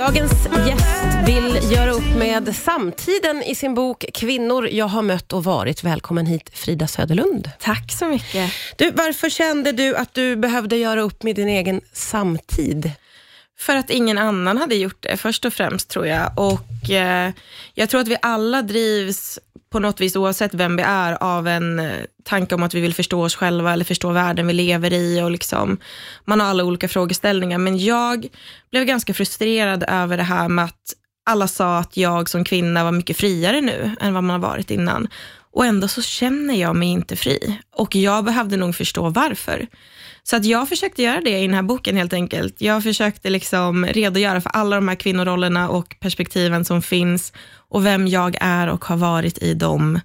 Dagens gäst vill göra upp med samtiden i sin bok Kvinnor jag har mött och varit. Välkommen hit Frida Söderlund. Tack så mycket. Du, varför kände du att du behövde göra upp med din egen samtid? För att ingen annan hade gjort det, först och främst tror jag. Och eh, Jag tror att vi alla drivs på något vis, oavsett vem vi är, av en eh, tanke om att vi vill förstå oss själva eller förstå världen vi lever i. Och liksom, man har alla olika frågeställningar. Men jag blev ganska frustrerad över det här med att alla sa att jag som kvinna var mycket friare nu än vad man har varit innan. Och ändå så känner jag mig inte fri. Och jag behövde nog förstå varför. Så att jag försökte göra det i den här boken helt enkelt. Jag försökte liksom redogöra för alla de här kvinnorollerna och perspektiven som finns och vem jag är och har varit i dem.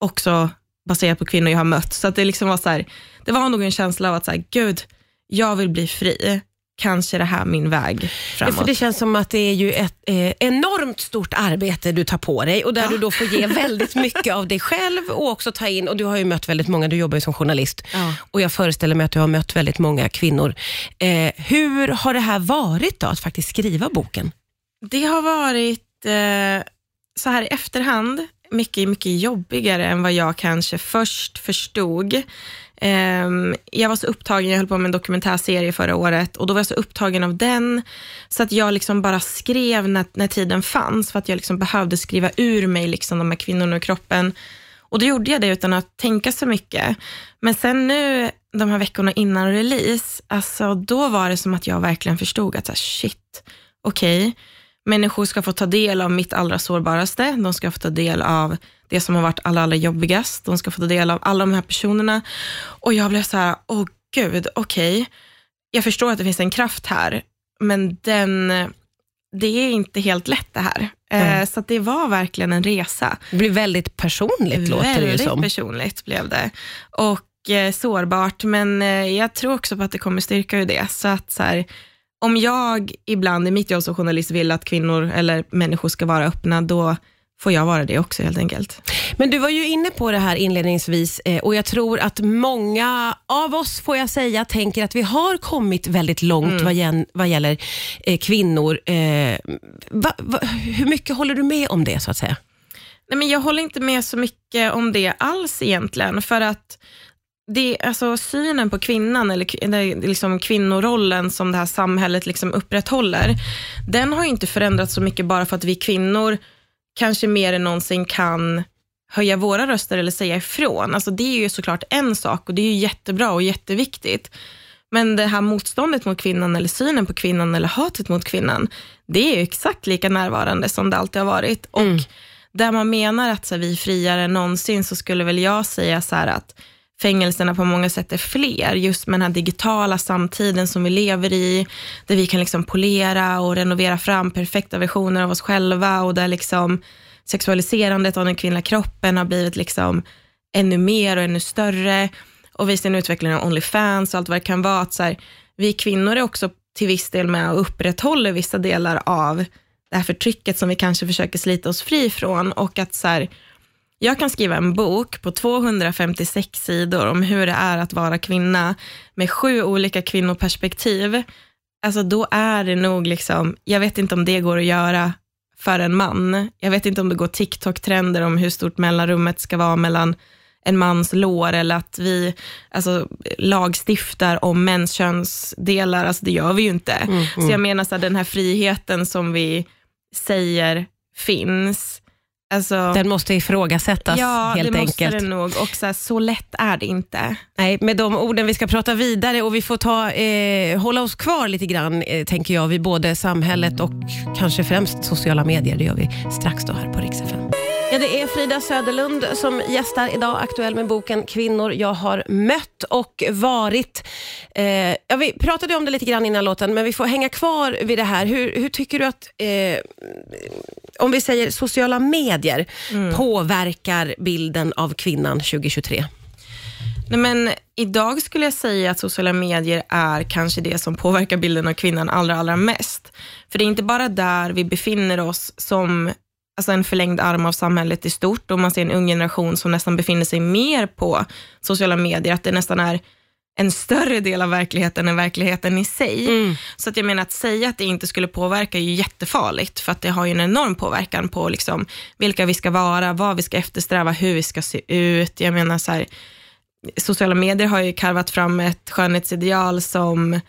Också baserat på kvinnor jag har mött. Så att det liksom var så här, det var nog en känsla av att så här, gud, jag vill bli fri kanske det här min väg framåt. För det känns som att det är ju ett eh, enormt stort arbete du tar på dig och där ja. du då får ge väldigt mycket av dig själv och också ta in, och du har ju mött väldigt många, du jobbar ju som journalist ja. och jag föreställer mig att du har mött väldigt många kvinnor. Eh, hur har det här varit då, att faktiskt skriva boken? Det har varit, eh, så här i efterhand, mycket, mycket jobbigare än vad jag kanske först förstod. Um, jag var så upptagen, jag höll på med en dokumentärserie förra året och då var jag så upptagen av den så att jag liksom bara skrev när, när tiden fanns för att jag liksom behövde skriva ur mig liksom de här kvinnorna och kroppen. Och då gjorde jag det utan att tänka så mycket. Men sen nu, de här veckorna innan release, alltså då var det som att jag verkligen förstod att så här, shit, okej, okay, människor ska få ta del av mitt allra sårbaraste, de ska få ta del av det som har varit allra, allra jobbigast. De ska få ta del av alla de här personerna. Och jag blev så här, åh gud, okej. Okay. Jag förstår att det finns en kraft här, men den, det är inte helt lätt det här. Mm. Så det var verkligen en resa. Det blir väldigt personligt väldigt låter det ju som. Väldigt personligt blev det. Och eh, sårbart, men eh, jag tror också på att det kommer styrka ur det. Så att så här, om jag ibland i mitt jobb som journalist vill att kvinnor eller människor ska vara öppna, då får jag vara det också helt enkelt. Men du var ju inne på det här inledningsvis eh, och jag tror att många av oss, får jag säga, tänker att vi har kommit väldigt långt mm. vad, gen, vad gäller eh, kvinnor. Eh, va, va, hur mycket håller du med om det så att säga? Nej, men jag håller inte med så mycket om det alls egentligen, för att det, alltså, synen på kvinnan, eller liksom kvinnorollen som det här samhället liksom upprätthåller, den har inte förändrats så mycket bara för att vi kvinnor kanske mer än någonsin kan höja våra röster eller säga ifrån. Alltså det är ju såklart en sak och det är ju jättebra och jätteviktigt. Men det här motståndet mot kvinnan eller synen på kvinnan eller hatet mot kvinnan, det är ju exakt lika närvarande som det alltid har varit. Och mm. där man menar att så här, vi är friare än någonsin, så skulle väl jag säga så att fängelserna på många sätt är fler, just med den här digitala samtiden som vi lever i, där vi kan liksom polera och renovera fram perfekta versioner av oss själva och där liksom sexualiserandet av den kvinnliga kroppen har blivit liksom ännu mer och ännu större. Och vi ser en utveckling av Onlyfans och allt vad det kan vara. Att så här, vi kvinnor är också till viss del med och upprätthåller vissa delar av det här förtrycket som vi kanske försöker slita oss fri från och att så här, jag kan skriva en bok på 256 sidor om hur det är att vara kvinna med sju olika kvinnoperspektiv. Alltså då är det nog, liksom, jag vet inte om det går att göra för en man. Jag vet inte om det går TikTok-trender om hur stort mellanrummet ska vara mellan en mans lår eller att vi alltså, lagstiftar om mäns könsdelar. Alltså, det gör vi ju inte. Mm, mm. Så jag menar så här, den här friheten som vi säger finns, Alltså, den måste ifrågasättas ja, helt det enkelt. måste den nog. Och så, här, så lätt är det inte. Nej, med de orden vi ska prata vidare och vi får ta, eh, hålla oss kvar lite grann, eh, tänker jag, vid både samhället och kanske främst sociala medier. Det gör vi strax då här på FM. Ja, det är Frida Söderlund som gästar idag, aktuell med boken Kvinnor jag har mött och varit. Eh, ja, vi pratade om det lite grann innan låten, men vi får hänga kvar vid det här. Hur, hur tycker du att, eh, om vi säger sociala medier, mm. påverkar bilden av kvinnan 2023? Nej, men idag skulle jag säga att sociala medier är kanske det som påverkar bilden av kvinnan allra, allra mest. För det är inte bara där vi befinner oss som alltså en förlängd arm av samhället i stort och man ser en ung generation som nästan befinner sig mer på sociala medier, att det nästan är en större del av verkligheten än verkligheten i sig. Mm. Så att jag menar att säga att det inte skulle påverka är ju jättefarligt, för att det har ju en enorm påverkan på liksom vilka vi ska vara, vad vi ska eftersträva, hur vi ska se ut. Jag menar så här, sociala medier har ju karvat fram ett skönhetsideal som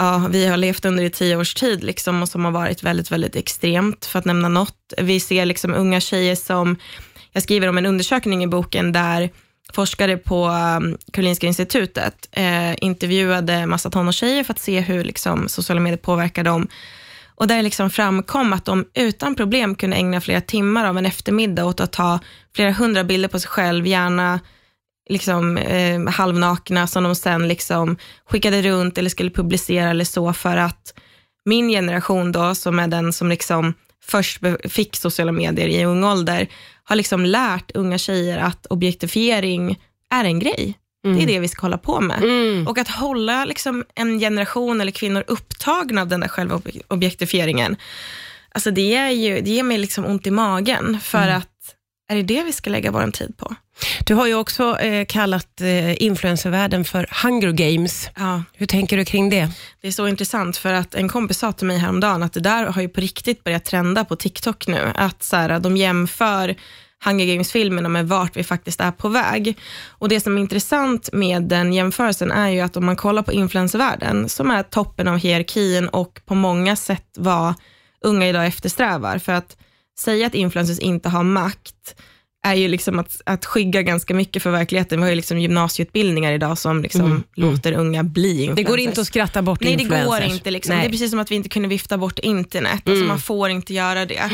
ja, vi har levt under i tio års tid liksom, och som har varit väldigt, väldigt extremt, för att nämna något. Vi ser liksom unga tjejer som, jag skriver om en undersökning i boken där forskare på um, Karolinska institutet eh, intervjuade massa tonårstjejer för att se hur liksom, sociala medier påverkar dem. Och där liksom framkom att de utan problem kunde ägna flera timmar av en eftermiddag åt att ta flera hundra bilder på sig själv, gärna liksom, eh, halvnakna, som de sen liksom skickade runt eller skulle publicera eller så, för att min generation då, som är den som liksom först fick sociala medier i ung ålder, har liksom lärt unga tjejer att objektifiering är en grej. Det är det vi ska hålla på med. Mm. Och att hålla liksom en generation eller kvinnor upptagna av den där själva ob- objektifieringen, alltså det, är ju, det ger mig liksom ont i magen, för att är det det vi ska lägga vår tid på? Du har ju också eh, kallat eh, influencervärlden för Hunger Games. Ja, Hur tänker du kring det? det är så intressant, för att en kompis sa till mig häromdagen att det där har ju på riktigt börjat trenda på TikTok nu, att så här, de jämför Hunger Games-filmerna med vart vi faktiskt är på väg. Och Det som är intressant med den jämförelsen är ju att om man kollar på influencervärlden, som är toppen av hierarkin och på många sätt vad unga idag eftersträvar, för att säga att influencers inte har makt, är ju liksom att, att skygga ganska mycket för verkligheten. Vi har ju liksom gymnasieutbildningar idag som liksom Mm, mm. låter unga bli influencers. Det går inte att skratta bort Nej, det influencers. går inte. Liksom. Nej. Det är precis som att vi inte kunde vifta bort internet. Alltså, Mm. man får inte göra det.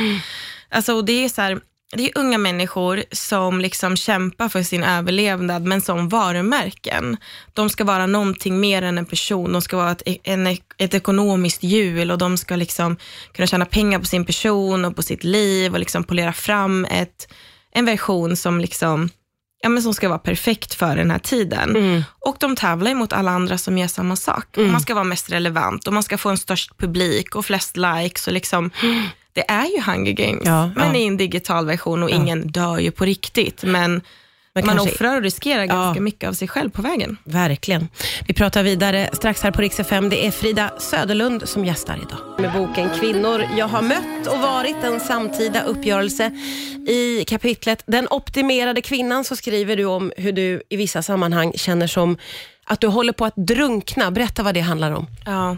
Alltså, och det är så här, det är unga människor som liksom kämpar för sin överlevnad, men som varumärken. De ska vara någonting mer än en person. De ska vara ett, en, ett ekonomiskt hjul och de ska liksom kunna tjäna pengar på sin person och på sitt liv och liksom polera fram ett, en version som liksom ja, men som ska vara perfekt för den här tiden. Mm. Och de tävlar mot alla andra som gör samma sak. Mm. Man ska vara mest relevant och man ska få en störst publik och flest likes. Och liksom, det är ju Hunger Games, Ja, men ja. i en digital version och Ja. ingen dör ju på riktigt. Men, Men man kanske- offrar och riskerar ganska mycket av sig själv på vägen. Verkligen. Vi pratar vidare strax här på Rix FM. Det är Frida Söderlund som gästar idag. Med boken Kvinnor jag har mött och varit en samtida uppgörelse. I kapitlet Den optimerade kvinnan så skriver du om hur du i vissa sammanhang känner som att du håller på att drunkna. Berätta vad det handlar om. Ja,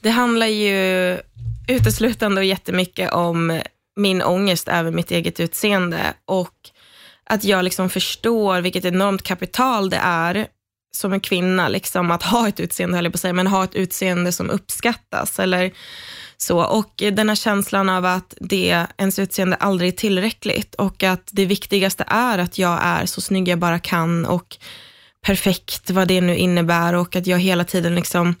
det handlar ju uteslutande och jättemycket om min ångest över mitt eget utseende och att jag liksom förstår vilket enormt kapital det är som en kvinna, liksom, att ha ett utseende, höll jag på att säga, men ha ett utseende som uppskattas. Eller så. Och den här känslan av att det, ens utseende aldrig är tillräckligt och att det viktigaste är att jag är så snygg jag bara kan och perfekt, vad det nu innebär och att jag hela tiden liksom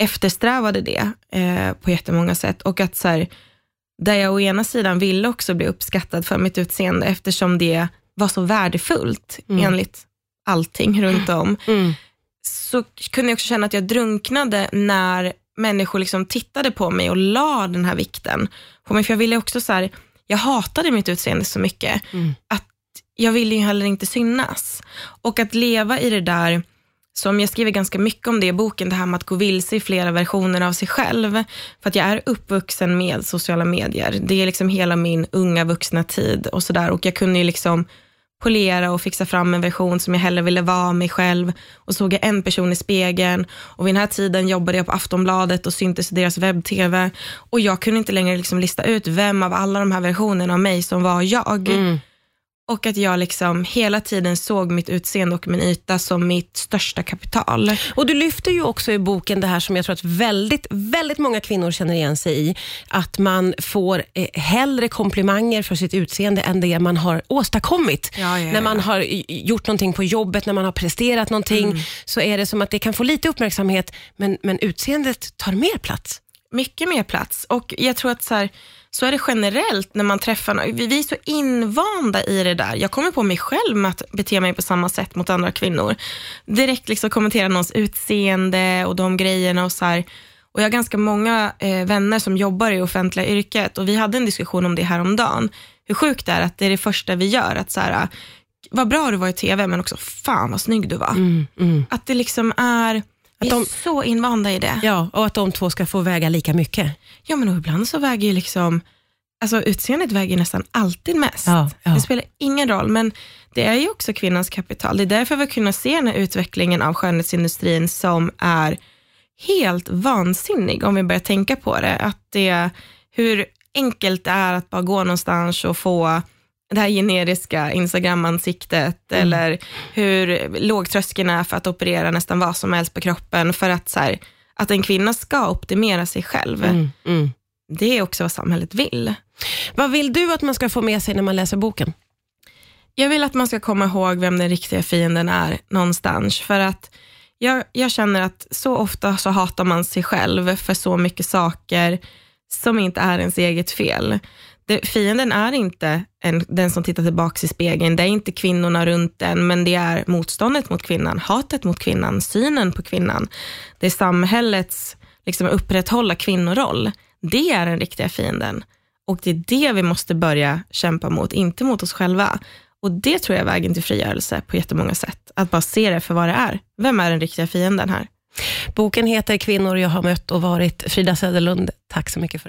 eftersträvade det eh, på jättemånga sätt. Och att så här, där jag å ena sidan ville också bli uppskattad för mitt utseende eftersom det var så värdefullt Mm. enligt allting runt om, Mm. så kunde jag också känna att jag drunknade när människor liksom tittade på mig och la den här vikten på mig. För jag ville också så här, jag hatade mitt utseende så mycket Mm. att jag ville ju heller inte synas. Och att leva i det där, som jag skriver ganska mycket om det i boken, det här med att gå vilse i flera versioner av sig själv. För att jag är uppvuxen med sociala medier. Det är liksom hela min unga vuxna tid och sådär. Och jag kunde ju liksom polera och fixa fram en version som jag hellre ville vara mig själv. Och såg jag en person i spegeln och vid den här tiden jobbade jag på Aftonbladet och syntes i deras webb-tv. Och jag kunde inte längre liksom lista ut vem av alla de här versionerna av mig som var jag. Mm. Och att jag liksom hela tiden såg mitt utseende och min yta som mitt största kapital. Och Du lyfter ju också i boken det här som jag tror att väldigt, väldigt många kvinnor känner igen sig i. Att man får eh, hellre komplimanger för sitt utseende än det man har åstadkommit. Ja, ja, När man ja. har gjort någonting på jobbet, när man har presterat någonting, Mm. så är det som att det kan få lite uppmärksamhet, men, men utseendet tar mer plats. Mycket mer plats. Och jag tror att så, här, så är det generellt när man träffar någon. Vi vi är så invanda i det där. Jag kommer på mig själv med att bete mig på samma sätt mot andra kvinnor. Direkt liksom kommentera någons utseende och de grejerna. och så här. Och Jag har ganska många eh, vänner som jobbar i offentliga yrket och vi hade en diskussion om det här om dagen. Hur sjukt det är att det är det första vi gör. Att så här, vad bra du var i TV, men också fan vad snygg du var. Mm, mm. Att det liksom är, vi är de- så invanda i det. Ja, och att de två ska få väga lika mycket. Ja, men ibland så väger ju liksom, alltså utseendet väger nästan alltid mest. Ja, ja. Det spelar ingen roll, men det är ju också kvinnans kapital. Det är därför vi har kunnat se den här utvecklingen av skönhetsindustrin som är helt vansinnig om vi börjar tänka på det. Att det hur enkelt det är att bara gå någonstans och få det här generiska Instagram-ansiktet Mm. eller hur låg tröskeln är för att operera nästan vad som helst på kroppen för att, så här, att en kvinna ska optimera sig själv. Mm, mm. Det är också vad samhället vill. Vad vill du att man ska få med sig när man läser boken? Jag vill att man ska komma ihåg vem den riktiga fienden är någonstans. För att jag, jag känner att så ofta så hatar man sig själv för så mycket saker som inte är ens eget fel. Det, fienden är inte en, den som tittar tillbaka i spegeln, det är inte kvinnorna runt den, men det är motståndet mot kvinnan, hatet mot kvinnan, synen på kvinnan. Det är samhällets liksom, upprätthålla kvinnoroll. Det är den riktiga fienden. Och det är det vi måste börja kämpa mot, inte mot oss själva. Och det tror jag är vägen till frigörelse på jättemånga sätt. Att bara se det för vad det är. Vem är den riktiga fienden här? Boken heter Kvinnor jag har mött och varit. Frida Söderlund, tack så mycket för idag.